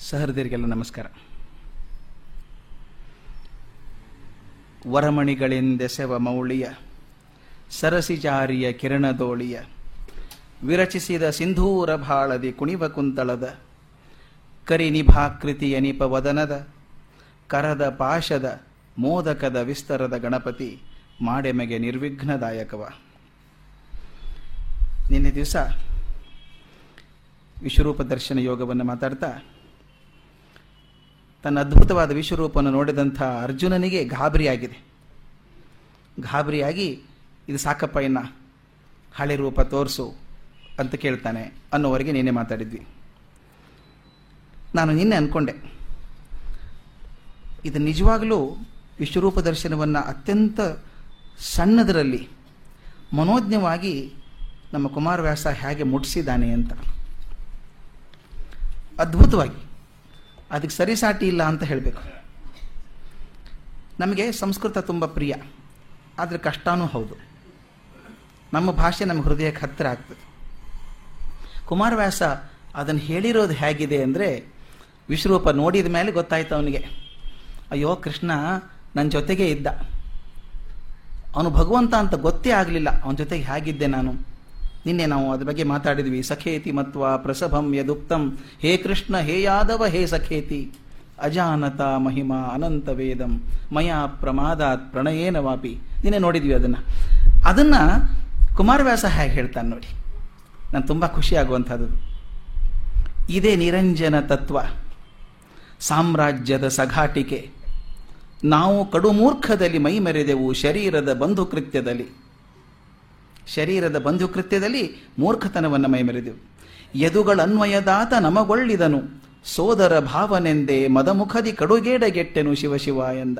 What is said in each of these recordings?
ಸಹೃದಯರಿಗೆಲ್ಲ ನಮಸ್ಕಾರ. ವರಮಣಿಗಳೆಂದೆಸೆವ ಮೌಳಿಯ ಸರಸಿಜಾರಿಯ ಕಿರಣದೋಳಿಯ ವಿರಚಿಸಿದ ಸಿಂಧೂರ ಭಾಳದಿ ಕುಣಿವ ಕುಂತಳದ ಕರಿನಿಭಾಕೃತಿಯ ನಿಪ ವದನದ, ಕರದ ಪಾಶದ ಮೋದಕದ ವಿಸ್ತರದ ಗಣಪತಿ ಮಾಡೆಮೆಗೆ ನಿರ್ವಿಘ್ನದಾಯಕವ. ನಿನ್ನೆ ದಿವಸ ವಿಶ್ವರೂಪ ದರ್ಶನ ಯೋಗವನ್ನು ಮಾತಾಡ್ತಾ ತನ್ನ ಅದ್ಭುತವಾದ ವಿಶ್ವರೂಪವನ್ನು ನೋಡಿದಂಥ ಅರ್ಜುನನಿಗೆ ಗಾಬರಿಯಾಗಿದೆ. ಗಾಬರಿಯಾಗಿ, ಇದು ಸಾಕಪ್ಪ ಇನ್ನ ಹಳೆ ರೂಪ ತೋರಿಸು ಅಂತ ಕೇಳ್ತಾನೆ ಅನ್ನೋವರೆಗೆ ನಿನ್ನೆ ಮಾತಾಡಿದ್ವಿ. ನಾನು ನಿನ್ನೆ ಅಂದ್ಕೊಂಡೆ ಇದು ನಿಜವಾಗಲೂ ವಿಶ್ವರೂಪ ದರ್ಶನವನ್ನು ಅತ್ಯಂತ ಸಣ್ಣದರಲ್ಲಿ, ಮನೋಜ್ಞವಾಗಿ ನಮ್ಮ ಕುಮಾರವ್ಯಾಸ ಹೇಗೆ ಮುಟ್ಟಿಸಿದ್ದಾನೆ ಅಂತ. ಅದ್ಭುತವಾಗಿ. ಅದಕ್ಕೆ ಸರಿಸಾಟಿ ಇಲ್ಲ ಅಂತ ಹೇಳಬೇಕು. ನಮಗೆ ಸಂಸ್ಕೃತ ತುಂಬ ಪ್ರಿಯ. ಆದರೆ ಕಷ್ಟವೂ ಹೌದು. ನಮ್ಮ ಭಾಷೆ ನಮ್ಮ ಹೃದಯಕ್ಕೆ ಹತ್ತಿರ ಆಗ್ತದೆ. ಕುಮಾರವ್ಯಾಸ ಅದನ್ನು ಹೇಳಿರೋದು ಹೇಗಿದೆ ಅಂದರೆ ವಿಶ್ವರೂಪ ನೋಡಿದ ಮೇಲೆ ಗೊತ್ತಾಯ್ತು ಅವನಿಗೆ. ಅಯ್ಯೋ ಕೃಷ್ಣ ನನ್ನ ಜೊತೆಗೆ ಇದ್ದ. ಅವನು ಭಗವಂತ ಅಂತ ಗೊತ್ತೇ ಆಗಲಿಲ್ಲ. ಅವನ ಜೊತೆಗೆ ಹೇಗಿದ್ದೆ ನಾನು? ನಿನ್ನೆ ನಾವು ಅದ್ರ ಬಗ್ಗೆ ಮಾತಾಡಿದ್ವಿ. ಸಖೇತಿ ಮತ್ವ ಪ್ರಸಭಂ ಯದುಕ್ತಂ. ಹೇ ಕೃಷ್ಣ, ಹೇ ಯಾದವ, ಹೇ ಸಖೇತಿ. ಅಜಾನತ ಮಹಿಮಾ ಅನಂತ ವೇದಂ. ಮಯಾ ಪ್ರಮಾದಾತ್ ಪ್ರಣಯೇನ ವಾಪಿ. ನಿನ್ನೆ ನೋಡಿದ್ವಿ ಅದನ್ನ. ಅದನ್ನ ಕುಮಾರವ್ಯಾಸ ಹೇಗೆ ಹೇಳ್ತಾನೆ ನೋಡಿ. ನಾನು ತುಂಬ ಖುಷಿಯಾಗುವಂಥದ್ದು ಇದೇ ನಿರಂಜನ ತತ್ವ. ಸಾಮ್ರಾಜ್ಯದ ಸಘಾಟಿಕೆ. ನಾವು ಕಡುಮೂರ್ಖದಲ್ಲಿ ಮೈ ಮೆರೆದೆವು ಶರೀರದ ಬಂಧುಕೃತ್ಯದಲ್ಲಿ ಶರೀರದ ಬಂಧುಕೃತ್ಯದಲ್ಲಿ ಮೂರ್ಖತನವನ್ನು ಮೈಮರೆದೆವು. ಯದುಗಳನ್ವಯದಾತ ನಮಗೊಳ್ಳಿದನು, ಸೋದರ ಭಾವನೆಂದೇ ಮದಮುಖದಿ ಕಡುಗೇಡಗೆಟ್ಟೆನು ಶಿವಶಿವ ಎಂದ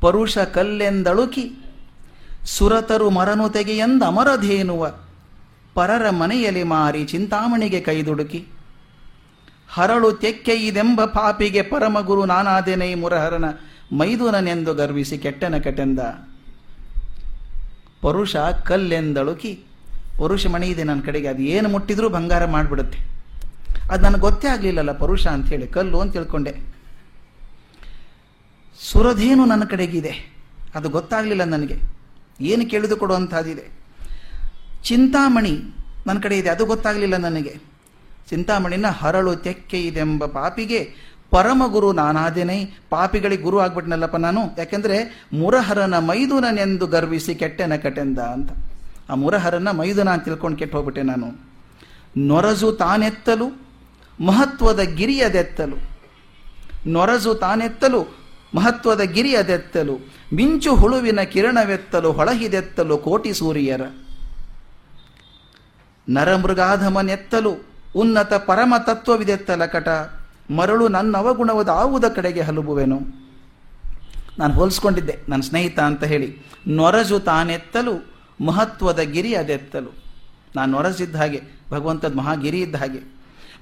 ಪರುಷ ಕಲ್ಲೆಂದಳುಕಿ, ಸುರತರು ಮರನು ತೆಗೆಯಂದ ಅಮರಧೇನುವ, ಪರರ ಮನೆಯಲ್ಲಿ ಮಾರಿ ಚಿಂತಾಮಣಿಗೆ ಕೈದುಡುಕಿ ಹರಳು ತೆಕ್ಕೆಯಿದೆಂಬ ಪಾಪಿಗೆ ಪರಮಗುರು ನಾನಾದೆನೈ ಮುರಹರನ ಮೈದುನನೆಂದು ಗರ್ವಿಸಿ ಕೆಟ್ಟನ ಕೆಟ್ಟೆಂದ ಪರುಷ ಕಲ್ಲೆಂದಳುಕಿ ಪರುಷ ಮಣಿ ಇದೆ ನನ್ನ ಕಡೆಗೆ. ಅದು ಏನು ಮುಟ್ಟಿದ್ರೂ ಬಂಗಾರ ಮಾಡಿಬಿಡುತ್ತೆ. ಅದು ನನಗೆ ಗೊತ್ತೇ ಆಗಲಿಲ್ಲಲ್ಲ ಪರುಷ ಅಂತ ಹೇಳಿ. ಕಲ್ಲು ಅಂತ ತಿಳ್ಕೊಂಡೆ. ಸುರಧೇನು ನನ್ನ ಕಡೆಗಿದೆ. ಅದು ಗೊತ್ತಾಗಲಿಲ್ಲ ನನಗೆ. ಏನು ಕೇಳಿದು ಕೊಡುವಂಥದ್ದಿದೆ ಚಿಂತಾಮಣಿ ನನ್ನ ಕಡೆ ಇದೆ. ಅದು ಗೊತ್ತಾಗಲಿಲ್ಲ ನನಗೆ. ಚಿಂತಾಮಣಿನ ಹರಳು ತೆಕ್ಕೆ ಇದೆಂಬ ಪಾಪಿಗೆ ಪರಮಗುರು ನಾನಾದೇನೈ ಪಾಪಿಗಳಿಗೆ ಗುರು ಆಗ್ಬಿಟ್ನಲ್ಲಪ್ಪ ನಾನು. ಯಾಕೆಂದ್ರೆ ಮುರಹರನ ಮೈದುನನೆಂದು ಗರ್ವಿಸಿ ಕೆಟ್ಟೆನ ಕಟೆಂದ ಅಂತ. ಆ ಮುರಹರನ ಮೈದುನ ಅಂತ ತಿಳ್ಕೊಂಡು ಕೆಟ್ಟು ಹೋಗ್ಬಿಟ್ಟೆ ನಾನು. ನೊರಜು ತಾನೆತ್ತಲು, ಮಹತ್ವದ ಗಿರಿಯದೆತ್ತಲು. ನೊರಜು ತಾನೆತ್ತಲು, ಮಹತ್ವದ ಗಿರಿಯದೆತ್ತಲು. ಮಿಂಚು ಹುಳುವಿನ ಕಿರಣವೆತ್ತಲು, ಹೊಳಹಿದೆತ್ತಲು ಕೋಟಿ ಸೂರ್ಯರ. ನರಮೃಗಾಧಮನೆತ್ತಲು, ಉನ್ನತ ಪರಮ ತತ್ವವಿದೆತ್ತಲ ಕಟ. ಮರಳು ನನ್ನ ಅವಗುಣವದ ಆವುದ ಕಡೆಗೆ ಹಲುಬುವೆನು. ನಾನು ಹೋಲಿಸ್ಕೊಂಡಿದ್ದೆ, ನನ್ನ ಸ್ನೇಹಿತ ಅಂತ ಹೇಳಿ. ನೊರಜು ತಾನೆತ್ತಲು, ಮಹತ್ವದ ಗಿರಿ ಅದೆತ್ತಲು. ನಾನು ನೊರಜಿದ್ದ ಹಾಗೆ, ಭಗವಂತದ ಮಹಾಗಿರಿ ಇದ್ದ ಹಾಗೆ.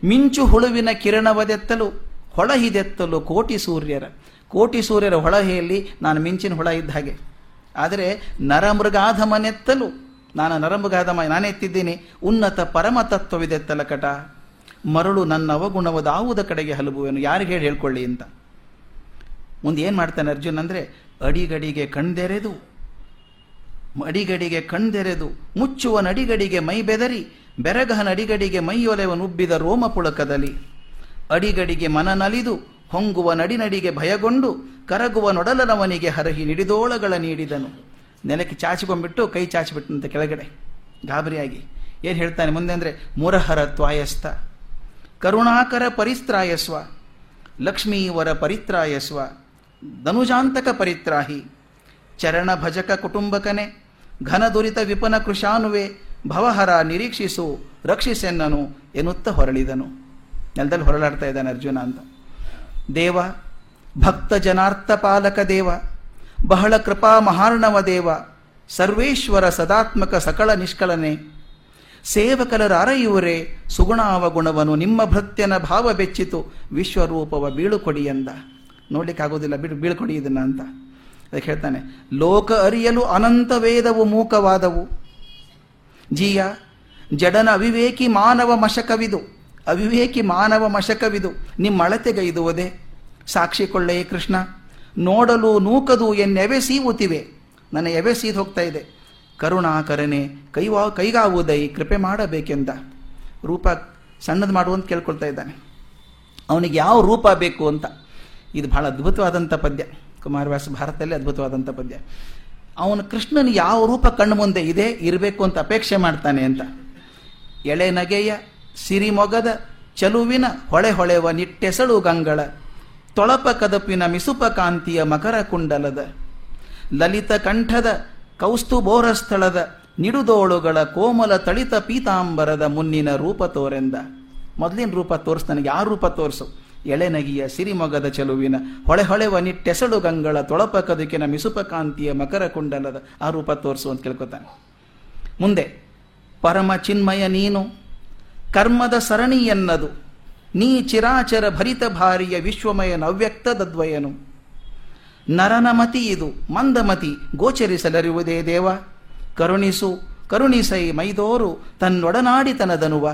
ಮಿಂಚು ಹುಳುವಿನ ಕಿರಣವದೆತ್ತಲು ಹೊಳಹಿದೆತ್ತಲು ಕೋಟಿ ಸೂರ್ಯರ. ಕೋಟಿ ಸೂರ್ಯರ ಹೊಳಹೆಯಲ್ಲಿ ನಾನು ಮಿಂಚಿನ ಹೊಳ ಇದ್ದ ಹಾಗೆ. ಆದರೆ ನರಮೃಗಾಧಮನೆತ್ತಲು, ನಾನು ನರಮೃಗಾಧಮ ನಾನೆತ್ತಿದ್ದೀನಿ, ಉನ್ನತ ಪರಮ ತತ್ವವಿದೆತ್ತಲ ಕಟ. ಮರಳು ನನ್ನ ಗುಣವದಾವುದ ಕಡೆಗೆ ಹಲಬುವೆನು. ಯಾರಿಗೆ ಹೇಳಿ ಹೇಳ್ಕೊಳ್ಳಿ ಅಂತ. ಮುಂದೆ ಏನು ಮಾಡ್ತಾನೆ ಅರ್ಜುನ್ ಅಂದರೆ, ಅಡಿಗಡಿಗೆ ಕಣ್ದೆರೆದು ಅಡಿಗಡಿಗೆ ಕಣ್ದೆರೆದು ಮುಚ್ಚುವ ನಡಿಗಡಿಗೆ ಮೈ ಬೆದರಿ ಬೆರಗಹ ನಡಿಗಡಿಗೆ ಮೈಯೊಲೆವನುಬ್ಬಿದ ರೋಮ ಪುಳಕದಲ್ಲಿ ಅಡಿಗಡಿಗೆ ಮನನಲಿದು ಹೊಂಗುವ ನಡಿನಡಿಗೆ ಭಯಗೊಂಡು ಕರಗುವ ನೊಡಲನವನಿಗೆ ಹರಹಿ ನಿಡಿದೋಳಗಳ ನೀಡಿದನು. ನೆಲಕ್ಕೆ ಚಾಚಿಕೊಂಡ್ಬಿಟ್ಟು ಕೈ ಚಾಚಿಬಿಟ್ಟಂತೆ ಕೆಳಗಡೆ. ಗಾಬರಿಯಾಗಿ. ಏನು ಹೇಳ್ತಾನೆ ಮುಂದೆ ಅಂದರೆ, ಮುರಹರ ತ್ವಾಯಸ್ಥ ಕರುಣಾಕರ ಪರಿತ್ರಾಯಸ್ವ, ಲಕ್ಷ್ಮೀವರ ಪರಿತ್ರಾಯಸ್ವ, ಧನುಜಾಂತಕ ಪರಿತ್ರಾಹಿ, ಚರಣ ಭಜಕ ಕುಟುಂಬಕನೆ, ಘನ ದುರಿತ ವಿಪನ ಕೃಷಾನುವೆ, ಭವಹರ ನಿರೀಕ್ಷಿಸು, ರಕ್ಷಿಸೆನ್ನನು ಎನ್ನುತ್ತ ಹೊರಳಿದನು. ನೆಲದಲ್ಲಿ ಹೊರಳಾಡ್ತಾ ಇದ್ದಾನೆ ಅರ್ಜುನ ಅಂತ. ದೇವ, ಭಕ್ತ ಜನಾರ್ಥ ಪಾಲಕ ದೇವ, ಬಹಳ ಕೃಪಾ ಮಹಾರ್ಣವ ದೇವ, ಸರ್ವೇಶ್ವರ ಸದಾತ್ಮಕ ಸಕಳ ನಿಷ್ಕಳನೆ ಸೇವಕಲರ ಇವರೇ ಸುಗುಣಾವ ಗುಣವನು ನಿಮ್ಮ ಭೃತ್ಯನ ಭಾವ ಬೆಚ್ಚಿತು, ವಿಶ್ವರೂಪವ ಬೀಳುಕೊಡಿ ಎಂದ. ನೋಡ್ಲಿಕ್ಕಾಗೋದಿಲ್ಲ, ಬಿಡು, ಬೀಳ್ಕೊಡಿ ಇದನ್ನ ಅಂತ. ಅದಕ್ಕೆ ಹೇಳ್ತಾನೆ, ಲೋಕ ಅರಿಯಲು ಅನಂತ ವೇದವು ಮೂಕವಾದವು. ಜೀಯ, ಜಡನ ಅವಿವೇಕಿ ಮಾನವ ಮಶಕವಿದು. ಅವಿವೇಕಿ ಮಾನವ ಮಶಕವಿದು. ನಿಮ್ಮ ಅಳತೆಗೈದುವುದೇ ಸಾಕ್ಷಿ ಕೊಳ್ಳೆಯೇ ಕೃಷ್ಣ. ನೋಡಲು ನೂಕದು ಎನ್ನೆವೆ ಸೀವುತ್ತಿವೆ ನನ್ನ ಎವೆ ಸೀದ್ ಹೋಗ್ತಾ ಇದೆ. ಕರುಣಾಕರನೆ, ಕೈವಾ, ಕೈಗಾವುದೈ, ಕೃಪೆ ಮಾಡಬೇಕೆಂದ. ರೂಪ ಸಣ್ಣದು ಮಾಡುವಂತ ಕೇಳ್ಕೊಳ್ತಾ ಇದ್ದಾನೆ. ಅವನಿಗೆ ಯಾವ ರೂಪ ಬೇಕು ಅಂತ. ಇದು ಬಹಳ ಅದ್ಭುತವಾದಂಥ ಪದ್ಯ. ಕುಮಾರವ್ಯಾಸ ಭಾರತದಲ್ಲಿ ಅದ್ಭುತವಾದಂಥ ಪದ್ಯ. ಅವನು ಕೃಷ್ಣನ ಯಾವ ರೂಪ ಕಣ್ಣು ಮುಂದೆ ಇದೆ, ಇರಬೇಕು ಅಂತ ಅಪೇಕ್ಷೆ ಮಾಡ್ತಾನೆ ಅಂತ. ಎಳೆ ನಗೆಯ ಸಿರಿಮೊಗದ ಚಲುವಿನ ಹೊಳೆ ಹೊಳೆವ ನಿಟ್ಟೆಸಳು ಗಂಗಳ, ತೊಳಪ ಕದಪಿನ ಮಿಸುಪ ಕಾಂತಿಯ ಮಕರ ಕುಂಡಲದ, ಲಲಿತ ಕಂಠದ ಕೌಸ್ತುಬೋರ ಸ್ಥಳದ ನಿಡುದೋಳುಗಳ ಕೋಮಲ ತಳಿತ ಪೀತಾಂಬರದ ಮುನ್ನಿನ ರೂಪ ತೋರೆಂದ. ಮೊದಲಿನ ರೂಪ ತೋರಿಸ್, ನನಗೆ ಆ ರೂಪ ತೋರಿಸು. ಎಳೆನಗಿಯ ಸಿರಿಮೊಗದ ಚೆಲುವಿನ, ಹೊಳೆ ಹೊಳೆವ ನಿಟ್ಟೆಸಳು ಗಂಗಳ ತೊಳಪ ಕದುಕಿನ ಮಿಸುಪ ಕಾಂತಿಯ ಮಕರ ಕುಂಡಲದ, ಆ ರೂಪ ತೋರಿಸು ಅಂತ ಕೇಳ್ಕೊತಾನೆ. ಮುಂದೆ, ಪರಮ ಚಿನ್ಮಯ ನೀನು, ಕರ್ಮದ ಸರಣಿ ಎನ್ನದು. ನೀ ಚಿರಾಚರ ಭರಿತ ಭಾರಿಯ ವಿಶ್ವಮಯ ನವ್ಯಕ್ತದದ್ವಯನು ನರನ ಮತಿ ಇದು, ಮಂದಮತಿ, ಗೋಚರಿಸಲರಿವುದೇ ದೇವ. ಕರುಣಿಸು, ಕರುಣಿಸೈ ಮೈದೋರು, ತನ್ನೊಡನಾಡಿತನದನುವ.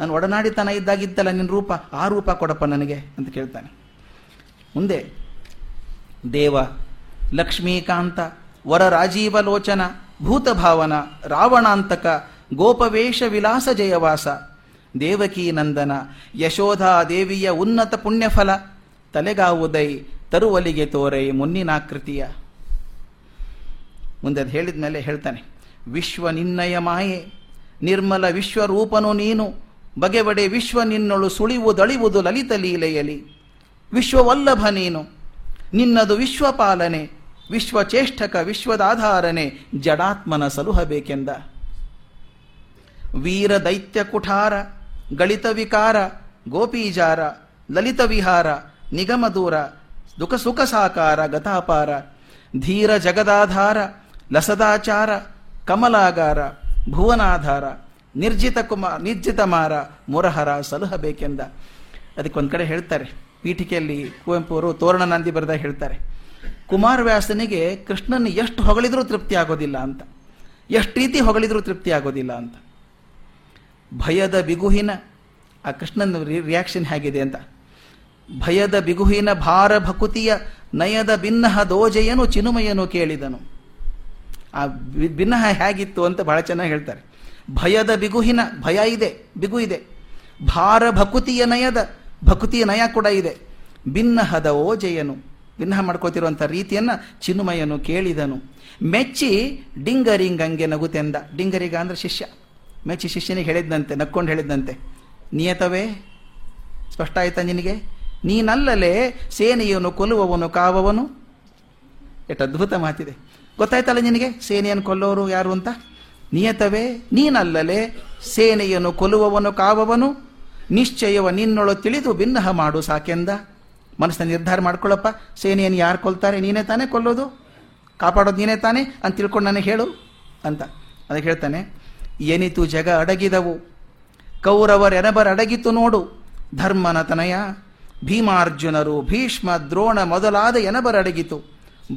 ನನ್ನ ಒಡನಾಡಿತನ ಇದ್ದಾಗಿದ್ದಲ್ಲ ನಿನ್ನ ರೂಪ, ಆ ರೂಪ ಕೊಡಪ್ಪ ನನಗೆ ಅಂತ ಕೇಳ್ತಾನೆ. ಮುಂದೆ, ದೇವ, ಲಕ್ಷ್ಮೀಕಾಂತ ವರ ರಾಜೀವಲೋಚನ ಭೂತಭಾವನ, ರಾವಣಾಂತಕ, ಗೋಪವೇಶ ವಿಲಾಸ ಜಯವಾಸ ದೇವಕೀ ನಂದನ ಯಶೋಧಾ ದೇವಿಯ ಉನ್ನತ ಪುಣ್ಯಫಲ, ತಲೆಗಾವುದೈ ತರುವಲಿಗೆ ತೋರೈ ಮುನ್ನಿನಾಕೃತಿಯ. ಮುಂದೆ ಅದು ಹೇಳಿದ ಮೇಲೆ ಹೇಳ್ತಾನೆ, ವಿಶ್ವ ನಿನ್ನಯ ಮಾಯೆ, ನಿರ್ಮಲ ವಿಶ್ವರೂಪನು ನೀನು, ಬಗೆಬಡೆ ವಿಶ್ವ ನಿನ್ನೊಳು ಸುಳಿವುದಳಿವುದು ಲಲಿತ ಲೀಲೆಯಲಿ. ವಿಶ್ವವಲ್ಲಭ ನೀನು, ನಿನ್ನದು ವಿಶ್ವಪಾಲನೆ ವಿಶ್ವಚೇಷ್ಟಕ ವಿಶ್ವದಾಧಾರನೆ ಜಡಾತ್ಮನ ಸಲುಹಬೇಕೆಂದ ವೀರ ದೈತ್ಯ ಕುಠಾರ ಗಳಿತ ವಿಕಾರ, ಗೋಪೀಜಾರ, ಲಲಿತ ವಿಹಾರ ನಿಗಮದೂರ ದುಃಖ ಸುಖ ಸಾಕಾರ ಗತಾಪಾರ, ಧೀರ ಜಗದಾಧಾರ, ಲಸದಾಚಾರ, ಕಮಲಾಗಾರ, ಭುವನಾಧಾರ, ನಿರ್ಜಿತ ಕುಮಾರ ನಿರ್ಜಿತ ಮಾರ, ಮುರಹರ ಸಲುಹಬೇಕೆಂದ. ಅದಕ್ಕೊಂದು ಕಡೆ ಹೇಳ್ತಾರೆ, ಪೀಠಿಕೆಯಲ್ಲಿ ಕುವೆಂಪು ಅವರು ತೋರಣ ನಂದಿ ಬರೆದಾಗ ಹೇಳ್ತಾರೆ, ಕುಮಾರವ್ಯಾಸನಿಗೆ ಕೃಷ್ಣನ್ ಎಷ್ಟು ಹೊಗಳಿದ್ರೂ ತೃಪ್ತಿ ಆಗೋದಿಲ್ಲ ಅಂತ, ಎಷ್ಟು ರೀತಿ ಹೊಗಳಿದ್ರೂ ತೃಪ್ತಿ ಆಗೋದಿಲ್ಲ ಅಂತ. ಭಯದ ಬಿಗುಹಿನ, ಆ ಕೃಷ್ಣನ ರಿಯಾಕ್ಷನ್ ಹೇಗಿದೆ ಅಂತ. ಭಯದ ಬಿಗುಹಿನ ಭಾರ ಭಕುತಿಯ ನಯದ ಭಿನ್ನಹ ದೋಜೆಯನು ಚಿನುಮಯನು ಕೇಳಿದನು. ಆ ಭಿನ್ನಹ ಹೇಗಿತ್ತು ಅಂತ ಬಹಳ ಚೆನ್ನಾಗಿ ಹೇಳ್ತಾರೆ. ಭಯದ ಬಿಗುಹಿನ, ಭಯ ಇದೆ, ಬಿಗು ಇದೆ. ಭಾರ ಭಕುತಿಯ ನಯದ, ಭಕುತಿಯ ನಯ ಕೂಡ ಇದೆ. ಭಿನ್ನಹದ ಓಜೆಯನು ಭಿನ್ನಹ ಮಾಡ್ಕೋತಿರುವಂಥ ರೀತಿಯನ್ನ ಚಿನ್ಮಯನು ಕೇಳಿದನು. ಮೆಚ್ಚಿ ಡಿಂಗರಿಂಗಂಗೆ ನಗುತೆಂದ ಡಿಂಗರಿಗ ಅಂದ್ರೆ ಶಿಷ್ಯ. ಮೆಚ್ಚಿ ಶಿಷ್ಯನಿಗೆ ಹೇಳಿದ್ದಂತೆ ನಕ್ಕೊಂಡು ಹೇಳಿದ್ದಂತೆ ನಿಯತವೇ? ಸ್ಪಷ್ಟ ಆಯ್ತಾ ನಿನಗೆ? ನೀನಲ್ಲಲೇ ಸೇನೆಯನ್ನು ಕೊಲ್ಲುವವನು, ಕಾವವನು? ಎಷ್ಟು ಅದ್ಭುತ ಮಾತಿದೆ. ಗೊತ್ತಾಯ್ತಲ್ಲ ನಿನಗೆ? ಸೇನೆಯನ್ನು ಕೊಲ್ಲೋರು ಯಾರು ಅಂತ? ನಿಯತವೇ, ನೀನಲ್ಲಲೇ ಸೇನೆಯನ್ನು ಕೊಲ್ಲುವವನು, ಕಾವವನು? ನಿಶ್ಚಯವ ನಿನ್ನೊಳು ತಿಳಿದು ಭಿನ್ನಹ ಮಾಡು, ಸಾಕೆಂದ? ಮನಸ್ಸಿನ ನಿರ್ಧಾರ ಮಾಡ್ಕೊಳ್ಳಪ್ಪ ಸೇನೆಯನ್ನು ಯಾರು ಕೊಲ್ತಾರೆ? ನೀನೇ ತಾನೇ ಕೊಲ್ಲೋದು? ಕಾಪಾಡೋದು ನೀನೇ ತಾನೇ? ಅಂತ ತಿಳ್ಕೊಂಡು ನನಗೆ ಹೇಳು ಅಂತ. ಅದಕ್ಕೆ ಹೇಳ್ತಾನೆ, ಎನಿತು ಜಗ ಅಡಗಿದವು. ಕೌರವರೆನಬರ ಅಡಗಿತು ನೋಡು, ಧರ್ಮನ ತನಯ. ಭೀಮಾರ್ಜುನರು ಭೀಷ್ಮ ದ್ರೋಣ ಮೊದಲಾದ ಎನಬರಡಗಿತು.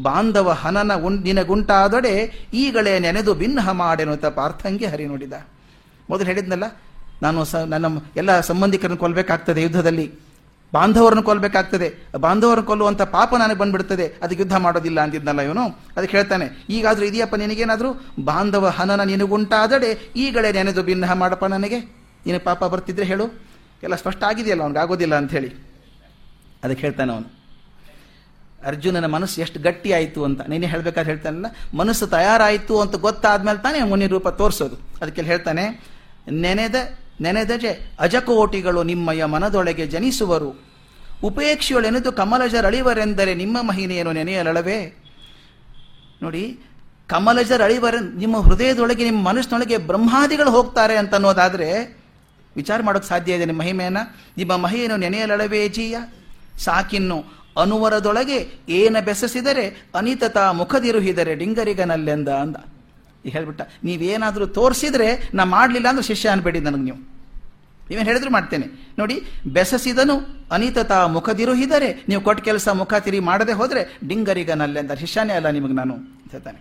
ಬಾಂಧವ ಹನನ ಉನ್, ನಿನಗುಂಟಾದೊಡೆ ಈಗಳೇ ನೆನೆದು ಭಿನ್ನಹ ಮಾಡೆನುತ ಪಾರ್ಥಂಗೆ ಹರಿ ನೋಡಿದ ಮೊದಲು ಹೇಳಿದ್ನಲ್ಲ, ನಾನು ಸ, ನನ್ನ ಎಲ್ಲ ಸಂಬಂಧಿಕರನ್ನು ಕೊಲ್ಲಬೇಕಾಗ್ತದೆ ಯುದ್ಧದಲ್ಲಿ. ಬಾಂಧವರನ್ನು ಕೊಲ್ಲಬೇಕಾಗ್ತದೆ ಬಾಂಧವರನ್ನು ಕೊಲ್ಲುವಂಥ ಪಾಪ ನನಗೆ ಬಂದ್ಬಿಡ್ತದೆ. ಅದಕ್ಕೆ ಯುದ್ಧ ಮಾಡೋದಿಲ್ಲ ಅಂತಿದ್ನಲ್ಲ ಇವನು. ಅದಕ್ಕೆ ಹೇಳ್ತಾನೆ, ಈಗಾದರೂ ಇದೆಯಪ್ಪ ನಿನಗೇನಾದರೂ? ಬಾಂಧವ ಹನನ ನಿನಗುಂಟಾದಡೆ ಈಗಳೇ ನೆನೆದು ಭಿನ್ನಹ ಮಾಡಪ್ಪ ನನಗೆ. ನಿನಗೆ ಪಾಪ ಬರ್ತಿದ್ರೆ ಹೇಳು. ಎಲ್ಲ ಸ್ಪಷ್ಟ ಆಗಿದೆಯಲ್ಲ, ಅವ್ನಿಗೆ ಆಗೋದಿಲ್ಲ ಅಂತ ಹೇಳಿ ಅದಕ್ಕೆ ಹೇಳ್ತಾನೆ ಅವನು, ಅರ್ಜುನನ ಮನಸ್ಸು ಎಷ್ಟು ಗಟ್ಟಿ ಆಯಿತು ಅಂತ, ನೀನೇ ಹೇಳ್ಬೇಕಾದ್ರೆ ಹೇಳ್ತಾನಲ್ಲ, ಮನಸ್ಸು ತಯಾರಾಯಿತು ಅಂತ ಗೊತ್ತಾದ್ಮೇಲೆ ತಾನೇ ಮುನಿ ರೂಪ ತೋರಿಸೋದು. ಅದಕ್ಕೆ ಹೇಳ್ತಾನೆ, ನೆನೆದ, ನೆನೆದಜೆ ಅಜಕೋಟಿಗಳು ನಿಮ್ಮಯ ಮನದೊಳಗೆ ಜನಿಸುವರು. ಉಪೇಕ್ಷೆಯೊಳೆನೆದು ಕಮಲಜರಳಿವರೆಂದರೆ ನಿಮ್ಮ ಮಹಿಮೆಯನ್ನು ನೆನೆಯಲಳವೇ? ನೋಡಿ ಕಮಲಜರಳಿವರ ನಿಮ್ಮ ಹೃದಯದೊಳಗೆ, ನಿಮ್ಮ ಮನಸ್ಸಿನೊಳಗೆ ಬ್ರಹ್ಮಾದಿಗಳು ಹೋಗ್ತಾರೆ ಅಂತ ಅನ್ನೋದಾದ್ರೆ, ವಿಚಾರ ಮಾಡೋಕೆ ಸಾಧ್ಯ ಇದೆ ನಿಮ್ಮ ಮಹಿಮೆಯನ್ನು. ನಿಮ್ಮ ಮಹಿಯನ್ನು ನೆನೆಯಲಳವೇ ಜೀಯ? ಸಾಕಿನ್ನು ಅನುವರದೊಳಗೆ ಏನ ಬೆಸಸಿದರೆ ಅನಿತತಾ ಮುಖದಿರುಹಿದರೆ ಡಿಂಗರಿಗನಲ್ಲೆಂದ ಅಂದ. ಹೇಳ್ಬಿಟ್ಟ, ನೀವೇನಾದರೂ ತೋರಿಸಿದ್ರೆ ನಾ ಮಾಡಲಿಲ್ಲ ಅಂದ್ರೆ ಶಿಷ್ಯ ಅನ್ಬೇಡಿ ನನಗೆ ನೀವು. ನೀವೇನು ಹೇಳಿದ್ರು ಮಾಡ್ತೇನೆ. ನೋಡಿ, ಬೆಸಸಿದನು ಅನಿತತ ಮುಖದಿರುಹಿದರೆ ನೀವು ಕೊಟ್ಟ ಕೆಲಸ ಮುಖ ತಿರಿ ಮಾಡದೆ ಹೋದ್ರೆ ಡಿಂಗರಿಗನಲ್ಲೆಂದ. ಶಿಷ್ಯನೇ ಅಲ್ಲ ನಿಮಗೆ ನಾನು ಹೇಳ್ತಾನೆ.